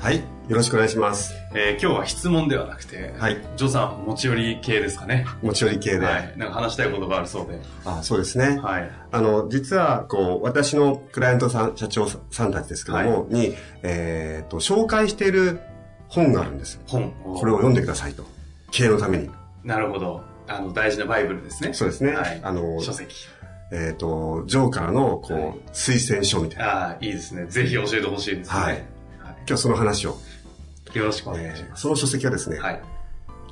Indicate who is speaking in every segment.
Speaker 1: はい。よろしくお願いします。
Speaker 2: えー今日は質問ではなくて、
Speaker 1: はい。
Speaker 2: ジョーさん持ち寄り系ですかね
Speaker 1: 持ち寄り系で。
Speaker 2: はいなんか話したいことがあるそうで
Speaker 1: あそうですね。
Speaker 2: はい
Speaker 1: あの、実は、こう、私のクライアントさん、社長さんたちですけども、に、えっ、と、紹介している本があるんですよ。
Speaker 2: 本
Speaker 1: これを読んでくださいと。経営のために。
Speaker 2: なるほどあの大事なバイブルですね
Speaker 1: そうですね
Speaker 2: はい、
Speaker 1: あの
Speaker 2: 書籍
Speaker 1: えっ、と、ジョーからの、こう、
Speaker 2: はい
Speaker 1: 推薦書みたいな。
Speaker 2: ああいいですねぜひ教えてほしいですね
Speaker 1: はい
Speaker 2: はい
Speaker 1: 今日はその話を。
Speaker 2: よろしくお願いし
Speaker 1: えー
Speaker 2: ます、
Speaker 1: その書籍はですね、
Speaker 2: はい。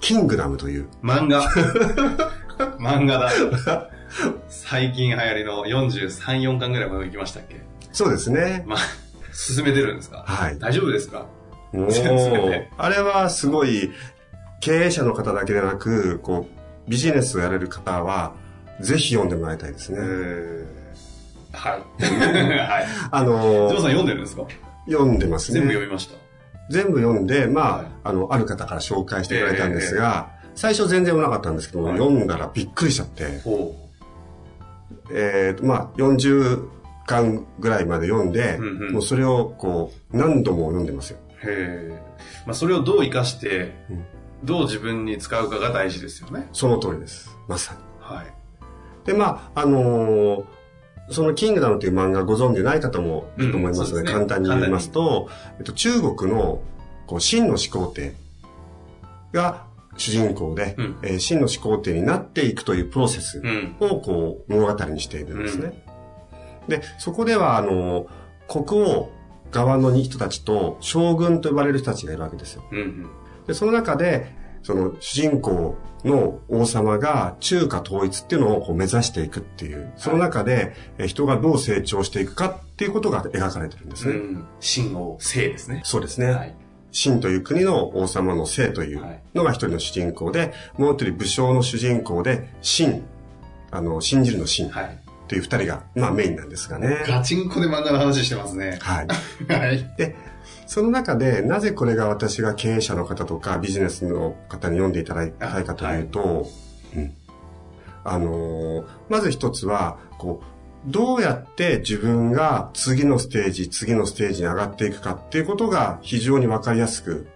Speaker 1: キングダムという、
Speaker 2: 漫画。漫画だ。最近流行りの43、4巻ぐらいまで行きましたっけ？
Speaker 1: そうですね。
Speaker 2: まあ、進めてるんですか？
Speaker 1: はい。
Speaker 2: 大丈夫ですか？
Speaker 1: あれはすごい、経営者の方だけでなく、こう、ビジネスをやれる方は、ぜひ読んでもらいたいですね。
Speaker 2: はい。はい。
Speaker 1: あ
Speaker 2: ジョ
Speaker 1: の
Speaker 2: ーさん読んでるんですか？
Speaker 1: 読んでますね。
Speaker 2: 全部読みました。
Speaker 1: 全部読んで、まあ、
Speaker 2: はい
Speaker 1: あの、ある方から紹介してくれたんですが、最初全然読まなかったんですけども、
Speaker 2: はい
Speaker 1: 読んだらびっくりしちゃって、
Speaker 2: ほ
Speaker 1: えーと、まあ、40巻ぐらいまで読んで、
Speaker 2: うんうん
Speaker 1: もうそれをこう、何度も読んでますよ。
Speaker 2: う。へえ。まあ、それをどう活かして
Speaker 1: うん、
Speaker 2: どう自分に使うかが大事ですよね。
Speaker 1: その通りです。まさに。
Speaker 2: はい。
Speaker 1: で、まあ、あのーそのキングダムという漫画ご存知ない方もいると思いますので、
Speaker 2: うんね
Speaker 1: 簡単に言いますと、えっと、中国のこう真の始皇帝が主人公で、
Speaker 2: うん
Speaker 1: えー真の始皇帝になっていくというプロセス
Speaker 2: うん。
Speaker 1: をこう物語にしているんですね。で、そこでは、あの、国王側の人たちと将軍と呼ばれる人たちがいるわけですよ。
Speaker 2: うんうん。
Speaker 1: で、その中で、その主人公の王様が中華統一っていうのを目指していくっていう、その中でえ人がどう成長していくかっていうことが描かれてるんですね。
Speaker 2: う王聖ですね。
Speaker 1: そうですね。
Speaker 2: はい。
Speaker 1: 秦という国の王様の姓というのが一人の主人公で、もう一人武将の主人公で、秦、あの、信じるの秦
Speaker 2: はい。
Speaker 1: っていう二人が、まあメインなんですがね。
Speaker 2: ガチンコで漫画の話してますね。
Speaker 1: はい。
Speaker 2: はい。
Speaker 1: で、その中で、なぜこれが私が経営者の方とかビジネスの方に読んでいただきたいかというと、うん。あのーまず一つは、こう、どうやって自分が次のステージ、次のステージに上がっていくかっていうことが非常にわかりやすく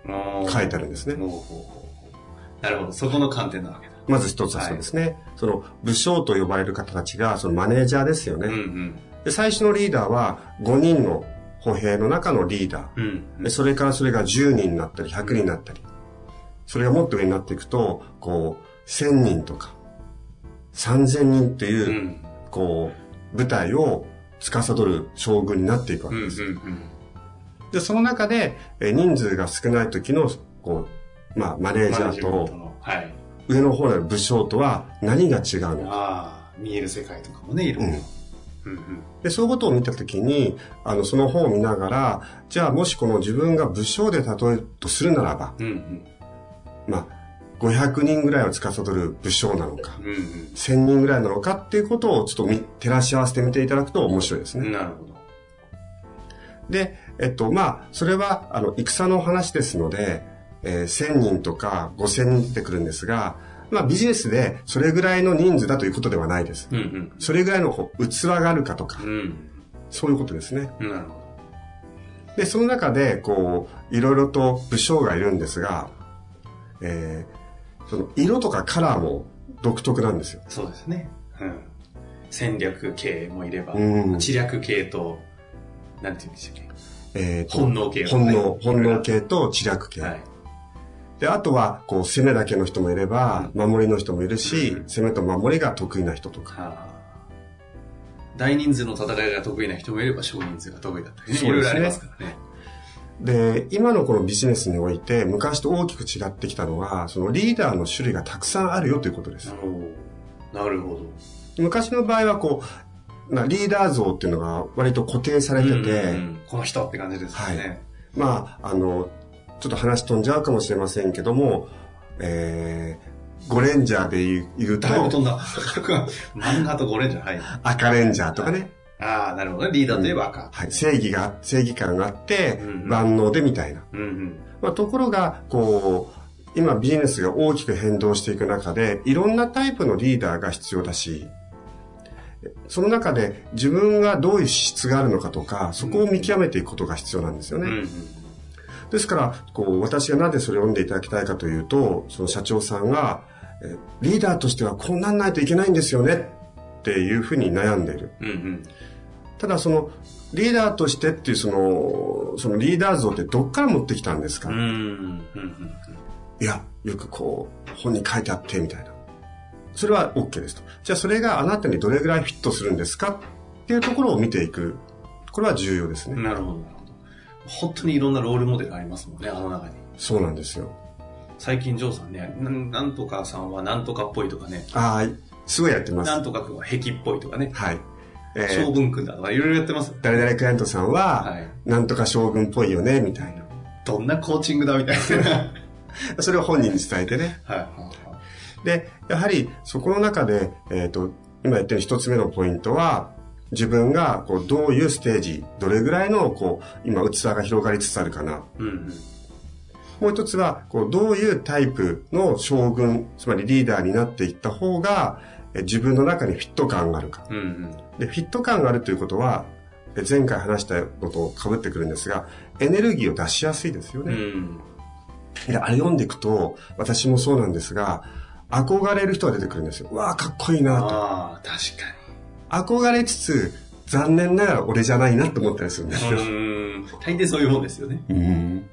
Speaker 1: 書いてあるんですね。
Speaker 2: なるほど。そこの観点なわけだ。
Speaker 1: まず一つはそうですね。その武将と呼ばれる方たちが、そのマネージャーですよね。
Speaker 2: うんうん。
Speaker 1: で最初のリーダーは5人の歩兵の中のリーダー。
Speaker 2: うん。
Speaker 1: でそれからそれが10人になったり、100人になったり。それがもっと上になっていくと、こう、1000人とか、3000人っていう、
Speaker 2: うん。
Speaker 1: こう、部隊を司る将軍になっていくわ
Speaker 2: うんうん
Speaker 1: けです。
Speaker 2: うん。
Speaker 1: で、その中で、えー人数が少ない時の、こう、まあ、マネージャーと、
Speaker 2: の。はい。
Speaker 1: 上の方にある武将とは何が違うのか。
Speaker 2: 見える世界とかもね、いろいろ。うんうん。
Speaker 1: で、そういうことを見たときに、あの、その本を見ながら、じゃあもしこの自分が武将で例えるとするならば、
Speaker 2: うんうん。
Speaker 1: まあ、500人ぐらいを司る武将なのか、
Speaker 2: うん
Speaker 1: 1000人ぐらいなのかっていうことをちょっと見照らし合わせてみていただくと面白いです
Speaker 2: うん。
Speaker 1: ね。
Speaker 2: なるほど。
Speaker 1: で、えっと、まあ、それは、あの、戦の話ですので、えー1000人とか5000人出てくるんですが、まあ、ビジネスでそれぐらいの人数だということではないです。
Speaker 2: うん
Speaker 1: それぐらいの器があるかとか
Speaker 2: う、ん。
Speaker 1: そういうことですね。
Speaker 2: うん。なるほ
Speaker 1: で、その中で、こう、いろいろと武将がいるんですが、えーその色とかカラーも独特なんですよ。
Speaker 2: ど。そうですね。うん。戦略系もいれば、
Speaker 1: うん
Speaker 2: 知略系と、なんて言うんでしたっけ？
Speaker 1: えーと
Speaker 2: 本能系ね
Speaker 1: 本能、本能系と知略系。
Speaker 2: はい。
Speaker 1: で、あとは、こう、攻めだけの人もいれば、守りの人もいるし、
Speaker 2: うん
Speaker 1: 攻めと守りが得意な人とか。
Speaker 2: あ大人数の戦いが得意な人もいれば少人数が得意だったりいろいろありますからね。
Speaker 1: で、今のこのビジネスにおいて、昔と大きく違ってきたのは、そのリーダーの種類がたくさんあるよということです。
Speaker 2: なるほど。
Speaker 1: 昔の場合はこう、なリーダー像っていうのが割と固定されてて、
Speaker 2: うんうんうんこの人って感じですよね。
Speaker 1: まあ、あの、ちょっと話飛んじゃうかもしれませんけども、えー、ゴレンジャーで言うと、
Speaker 2: 飛んだ。漫画とゴレンジャー、はい。
Speaker 1: 赤レンジャーとかね、
Speaker 2: ああ、なるほどね。リーダーといえば赤。
Speaker 1: はい、正義が、正義感があって
Speaker 2: うんうん、
Speaker 1: 万能でみたいな。
Speaker 2: うんうん。
Speaker 1: まあ、ところが、こう、今ビジネスが大きく変動していく中で、いろんなタイプのリーダーが必要だし、その中で自分がどういう資質があるのかとか、そこを見極めていくことが必要なんですよね。
Speaker 2: うんうん。
Speaker 1: ですから、こう、私がなぜそれを読んでいただきたいかというと、その社長さんが、えリーダーとしてはこうなんないといけないんですよねっていうふうに悩んでいる。
Speaker 2: うんうん。
Speaker 1: ただその、リーダーとしてっていうその、そのリーダー像ってどっから持ってきたんですか、
Speaker 2: うんうん。
Speaker 1: いや、よくこう、本に書いてあって、みたいな。それは OK ですと。じゃあそれがあなたにどれぐらいフィットするんですか？っていうところを見ていく。これは重要ですね。
Speaker 2: なるほど。本当にいろんなロールモデルがありますもんね、あの中に。
Speaker 1: そうなんですよ。
Speaker 2: 最近、ジョーさんね、なんとかさんはなんとかっぽいとかね、
Speaker 1: ああ、すごいやってます。
Speaker 2: なんとかくんは壁っぽいとかね、
Speaker 1: はい。え
Speaker 2: 将
Speaker 1: ー、
Speaker 2: 軍くんだとかいろいろやってます。
Speaker 1: 誰々クライアントさんは、
Speaker 2: はい。
Speaker 1: なんとか将軍っぽいよね、みたいな。
Speaker 2: どんなコーチングだみたいな。
Speaker 1: それを本人に伝えてね。
Speaker 2: はいはいはい。
Speaker 1: で、やはりそこの中で、えっ、と、今言ってる一つ目のポイントは、自分がこうどういうステージ、どれぐらいのこう今器が広がりつつあるかな。
Speaker 2: うんうん。
Speaker 1: もう一つは、こうどういうタイプの将軍、つまりリーダーになっていった方が、え自分の中にフィット感があるか。
Speaker 2: うんうん。
Speaker 1: で、フィット感があるということは、え前回話したのと被ってくるんですが、エネルギーを出しやすいですよね。
Speaker 2: うん。
Speaker 1: で、あれ読んでいくと、私もそうなんですが、憧れる人が出てくるんですよ。うわあ、かっこいいなと。
Speaker 2: ああ、確か
Speaker 1: 憧れつつ、残念ながら俺じゃないなと思ったりするんですよ。
Speaker 2: 大抵そういうもんですよね。
Speaker 1: うん。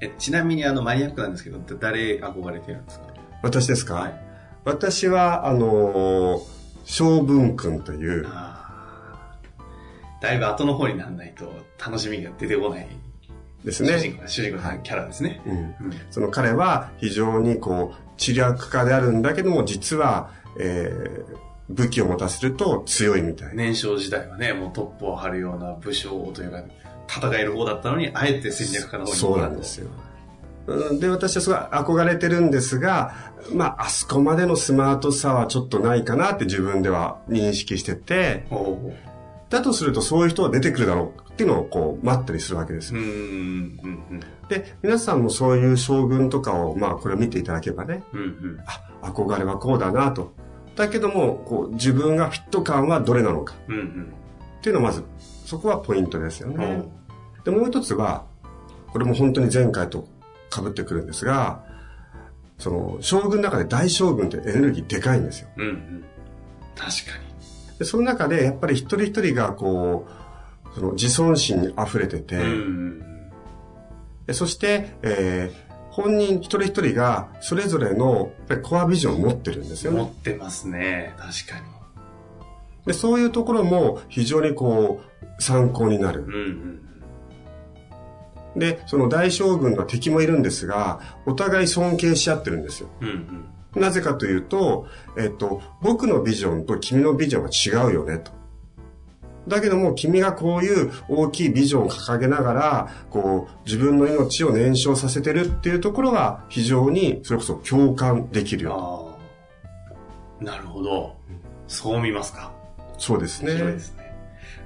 Speaker 2: え、ちなみにあの、マニアックなんですけど、誰憧れてるんですか？
Speaker 1: 私ですか、
Speaker 2: はい。
Speaker 1: 私は、あのー、将軍君という。
Speaker 2: だいぶ後の方にならないと楽しみが出てこない
Speaker 1: ですね。
Speaker 2: 主人公、主人公のキャラですね。
Speaker 1: うん。
Speaker 2: うん。
Speaker 1: その彼は非常にこう、知略家であるんだけども、実は、えー、武器を持たせると強いみたいな。
Speaker 2: 年少時代はね、もうトップを張るような武将というか、戦える方だったのに、あえて戦略家の方に
Speaker 1: そうなんですよ。うんで、私はすごい憧れてるんですが、まあ、あそこまでのスマートさはちょっとないかなって自分では認識してて。だとするとそういう人は出てくるだろうっていうのをこう待ったりするわけですよ。で、皆さんもそういう将軍とかを、まあ、これを見ていただけばね、
Speaker 2: うん、うん。
Speaker 1: あ、憧れはこうだなと。だけども、こう、自分がフィット感はどれなのか
Speaker 2: うん、うん。
Speaker 1: っていうのはまず、そこはポイントですよ
Speaker 2: お
Speaker 1: ね
Speaker 2: う。
Speaker 1: で、もう一つは、これも本当に前回と被ってくるんですが、その、将軍の中で大将軍ってエネルギーでかいんですよ。
Speaker 2: うん、うん。確か
Speaker 1: で、その中でやっぱり一人一人がこう、その自尊心に溢れてて、
Speaker 2: に。うん。
Speaker 1: でそして、えー本人一人一人がそれぞれのコアビジョンを持ってるんですよね。
Speaker 2: 持ってますね。確かに。
Speaker 1: で、そういうところも非常にこう参考になる
Speaker 2: うん、。うん。
Speaker 1: で、その大将軍の敵もいるんですが、お互い尊敬し合ってるんですよ。
Speaker 2: うん、うん。
Speaker 1: なぜかというと、えっと、僕のビジョンと君のビジョンは違うよねと。だけども、君がこういう大きいビジョンを掲げながら、こう、自分の命を燃焼させてるっていうところは、非常に、それこそ共感できるよ。
Speaker 2: ああ。なるほど。そう見ますか？
Speaker 1: そうですね。
Speaker 2: 広いですね。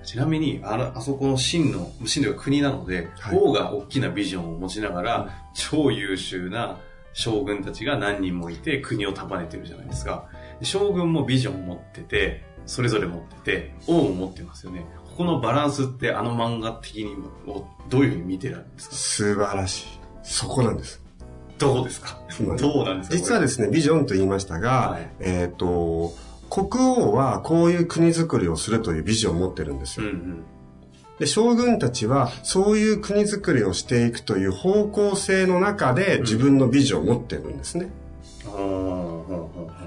Speaker 2: ちなみに、あの、あそこの真の、真というか国なので、
Speaker 1: はい
Speaker 2: 王が大きなビジョンを持ちながら、超優秀な将軍たちが何人もいて、国を束ねてるじゃないですか。で将軍もビジョンを持ってて、それぞれ持ってて、王も持ってますよね。ここのバランスってあの漫画的にをどういうふうに見てるんですか？
Speaker 1: 素晴らしい。そこなんです。
Speaker 2: どうですか？どうなんですか？
Speaker 1: 実はですすね、ビジョンと言いましたが、
Speaker 2: はい
Speaker 1: えっ、と、国王はこういう国づくりをするというビジョンを持ってるんですよ。
Speaker 2: うんうん。
Speaker 1: で、将軍たちはそういう国づくりをしていくという方向性の中で自分のビジョンを持ってるんですね。
Speaker 2: ほうほうほうほう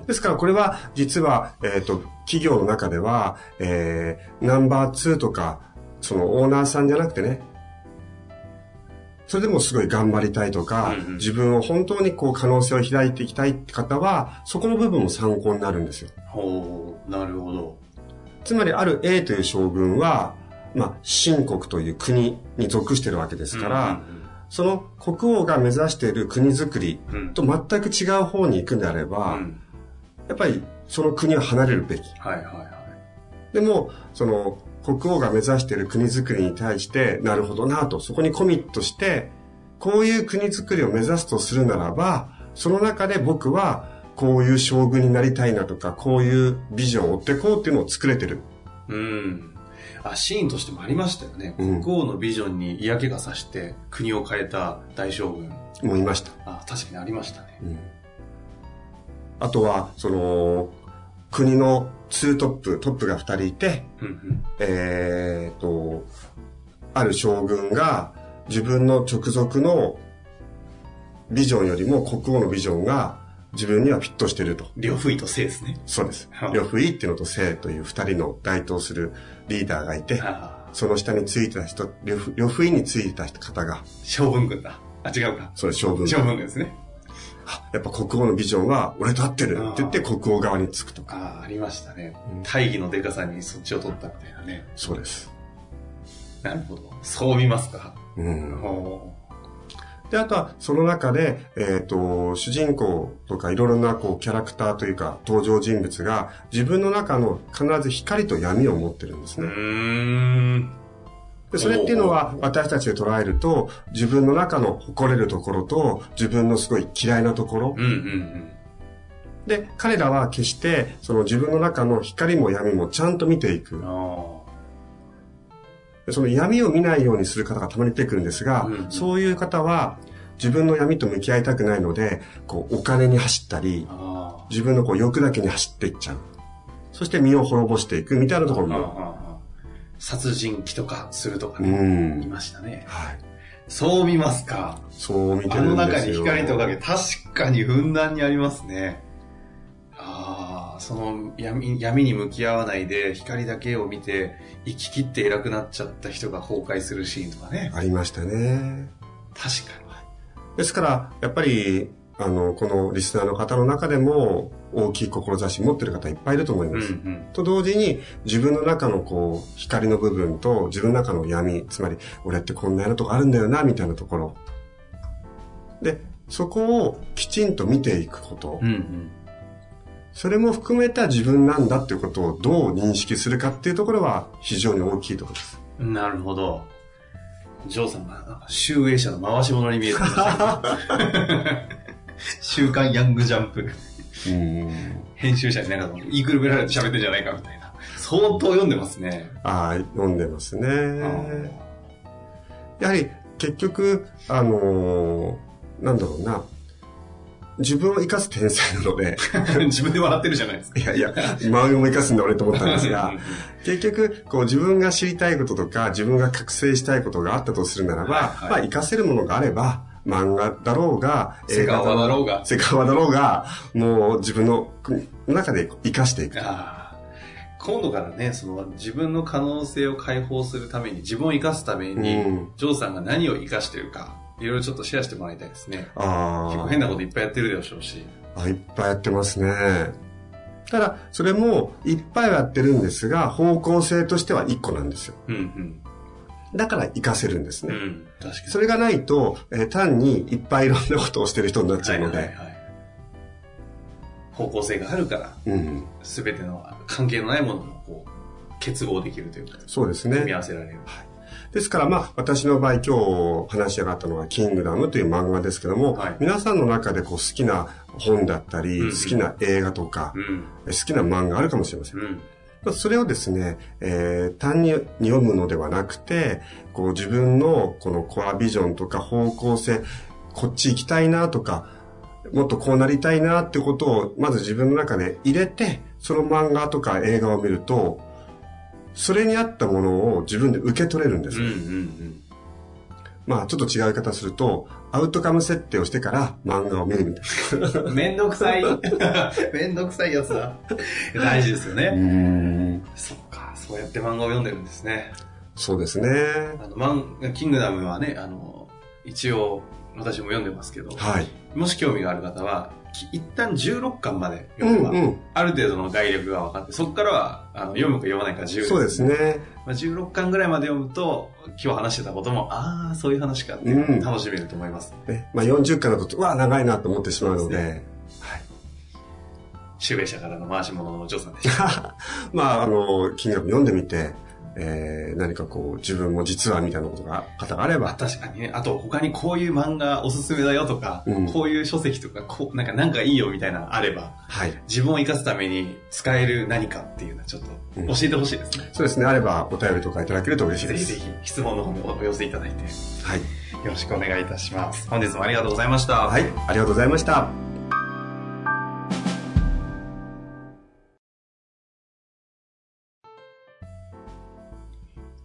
Speaker 1: ですからこれは実は、えっ、と、企業の中では、えー、ナンバー2とか、そのオーナーさんじゃなくてね、それでもすごい頑張りたいとか、
Speaker 2: うんうん
Speaker 1: 自分を本当にこう可能性を開いていきたいって方は、そこの部分も参考になるんですよ。
Speaker 2: ほう、なるほど。
Speaker 1: つまりある A という将軍は、まあ、秦国という国に属してるわけですから、その国王が目指している国づくり
Speaker 2: うんうんうん、
Speaker 1: と全く違う方に行くんであれば、
Speaker 2: うん
Speaker 1: やっぱりその国を離れるべき。
Speaker 2: はいはいはい。
Speaker 1: でも、その国王が目指している国づくりに対して、なるほどなと、そこにコミットして、こういう国づくりを目指すとするならば、その中で僕はこういう将軍になりたいなとか、こういうビジョンを追ってこうっていうのを作れてる。
Speaker 2: うん。あ、シーンとしてもありましたよね。
Speaker 1: うん
Speaker 2: 国王のビジョンに嫌気がさして国を変えた大将軍。
Speaker 1: もういました。
Speaker 2: あ、確かにありましたね。
Speaker 1: うんあとは、その、国のツートップ、トップが二人いて、
Speaker 2: うんうん。
Speaker 1: えーと、ある将軍が自分の直属のビジョンよりも国王のビジョンが自分にはフィットしてると。
Speaker 2: 呂不韋と姓ですね。
Speaker 1: そうです
Speaker 2: は。い
Speaker 1: 呂不韋っていうのと姓という二人の該当するリーダーがいて、その下についてた人、呂不呂不韋についてた方が、
Speaker 2: 将軍軍だ。あ、違うか。
Speaker 1: それ将軍
Speaker 2: 将軍軍ですね。
Speaker 1: あやっぱ国王のビジョンは俺と合ってるって言って国王側につくとか。
Speaker 2: ああ、ありましたね
Speaker 1: うん。
Speaker 2: 大義のデカさにそっちを取ったみたいなね。
Speaker 1: そうです。
Speaker 2: なるほど。そう見ますか。
Speaker 1: うん。
Speaker 2: ほ
Speaker 1: で、あとは、その中で、えっ、と、主人公とかいろいろな、こう、キャラクターというか、登場人物が、自分の中の必ず光と闇を持ってるんですね。で、それっていうのは、私たちで捉えると、自分の中の誇れるところと、自分のすごい嫌いなところ。
Speaker 2: うんうんうん。
Speaker 1: で、彼らは決して、その自分の中の光も闇もちゃんと見ていく。その闇を見ないようにする方がたまに出てくるんですが、
Speaker 2: うん
Speaker 1: そういう方は、自分の闇と向き合いたくないので、こう、お金に走ったり、自分のこう欲だけに走っていっちゃう。そして身を滅ぼしていくみたいなところも。
Speaker 2: あ。殺人鬼とかするとか
Speaker 1: う
Speaker 2: ね。い
Speaker 1: ん。
Speaker 2: ましたね。
Speaker 1: はい。
Speaker 2: そう見ますか。
Speaker 1: そう見て
Speaker 2: あの
Speaker 1: るんですよ。
Speaker 2: 中に光と影、確かにふんだんにありますね。ああ、その闇闇に向き合わないで光だけを見て生き切って偉くなっちゃった人が崩壊するシーンとかね。
Speaker 1: ありましたね。
Speaker 2: 確か
Speaker 1: ですから、やっぱり、あの、このリスナーの方の中でも、大きい志持ってる方いっぱいいると思い
Speaker 2: に。
Speaker 1: ます。
Speaker 2: ん
Speaker 1: と同時に、自分の中のこう、光の部分と、自分の中の闇、つまり、俺ってこんなやるとこあるんだよな、みたいなところ。で、そこをきちんと見ていくこと。
Speaker 2: うん。うん
Speaker 1: それも含めた自分なんだっていうことをどう認識するかっていうところは非常に大きいところです。
Speaker 2: うん。なるほど。ジョーさんが集英社の回し物に見えてました。週刊ヤングジャンプ。編集者になんか言いくるめられて喋ってんじゃないかみたいな。相当読んでますね。
Speaker 1: ああ、読んでますね。
Speaker 2: あ
Speaker 1: やはり結局、あのーなんだろうな。自分を生かす天才なので、
Speaker 2: ー 自分で笑ってるじゃないですか。
Speaker 1: いやいや、周りも生かすんだ俺と思ったんですが、結局、こう自分が知りたいこととか、自分が覚醒したいことがあったとするならば、
Speaker 2: はいはい
Speaker 1: まあ、生かせるものがあれば、漫画だろうが、
Speaker 2: セカオワだろうが
Speaker 1: セカオワだろうが、もう自分の中で生かしていく。
Speaker 2: ああ今度からね、その自分の可能性を解放するために、自分を生かすために、
Speaker 1: うん
Speaker 2: ジョーさんが何を生かしてるか、いろいろちょっとシェアしてもらいたいですね。
Speaker 1: あ
Speaker 2: 結構変なこといっぱいやってるでしょうし。
Speaker 1: あ。いっぱいやってますね。ただ、それもいっぱいはやってるんですが、方向性としては一個なんですよ。
Speaker 2: うんうん。
Speaker 1: だから活かせるんですね。
Speaker 2: うん。確かに。
Speaker 1: それがないと、えー単にいっぱいいろんなことをしてる人になっちゃうので。
Speaker 2: はいはいはい方向性があるから、
Speaker 1: うん。
Speaker 2: すべての関係のないものもこう、結合できるというか、
Speaker 1: そうです
Speaker 2: 組み合
Speaker 1: ね。
Speaker 2: わせられる。
Speaker 1: ですからまあ、私の場合今日話し上がったのはキングダムという漫画ですけども、
Speaker 2: はい
Speaker 1: 皆さんの中でこう好きな本だったり、
Speaker 2: うん
Speaker 1: 好きな映画とか、
Speaker 2: うん。
Speaker 1: 好きな漫画あるかもしれません。
Speaker 2: うん。
Speaker 1: それをですね、えー単に読むのではなくて、こう自分のこのコアビジョンとか方向性、こっち行きたいなとか、もっとこうなりたいなってことをまず自分の中で入れて、その漫画とか映画を見ると、それに合ったものを自分で受け取れるんです
Speaker 2: うんう
Speaker 1: ね。
Speaker 2: ん
Speaker 1: まあちょっと違う方すると、アウトカム設定をしてから漫画を見るみたいな。
Speaker 2: めんどくさい。めんどくさいやつだ。大事ですよね。
Speaker 1: ん。
Speaker 2: そっか、そうやって漫画を読んでるんですね。
Speaker 1: そうですね。
Speaker 2: あの、マン、キングダムはね、あの、一応、私も読んでますけど、
Speaker 1: はい。
Speaker 2: もし興味がある方は、き一旦16巻まで
Speaker 1: う
Speaker 2: 読めば、
Speaker 1: んうん。
Speaker 2: ある程度の概略が分かって、そこからは、あの、読むか読まないか自由
Speaker 1: そうですね。
Speaker 2: まあ、16巻ぐらいまで読むと、今日話してたことも、ああ、そういう話かっていうのを楽しめると思います。
Speaker 1: ねまあ40巻だと、うわ、長いなと思ってしまうので、
Speaker 2: そうで
Speaker 1: はい。
Speaker 2: 集英社からの回し物のお嬢さんでした。
Speaker 1: まあ、あの、金額読んでみて、えー、何かこう、自分も実はみたいなことが、方があれ
Speaker 2: まあ、
Speaker 1: ば、
Speaker 2: 確かにね、あと他にこういう漫画おすすめだよとか、
Speaker 1: うん
Speaker 2: こういう書籍とか、こう、なんかなんかいいよみたいなのあれば、
Speaker 1: はい。
Speaker 2: 自分を生かすために使える何かっていうのはちょっと
Speaker 1: うん
Speaker 2: 教えてほしいですね。
Speaker 1: そうですね。あれば、お便りとかいただけると嬉しいです。
Speaker 2: ぜひぜひ質問の方にお寄せいただいて、よ
Speaker 1: はい。
Speaker 2: ろしくお願いいたします。本日もありがとうございました。
Speaker 1: はい。ありがとうございました。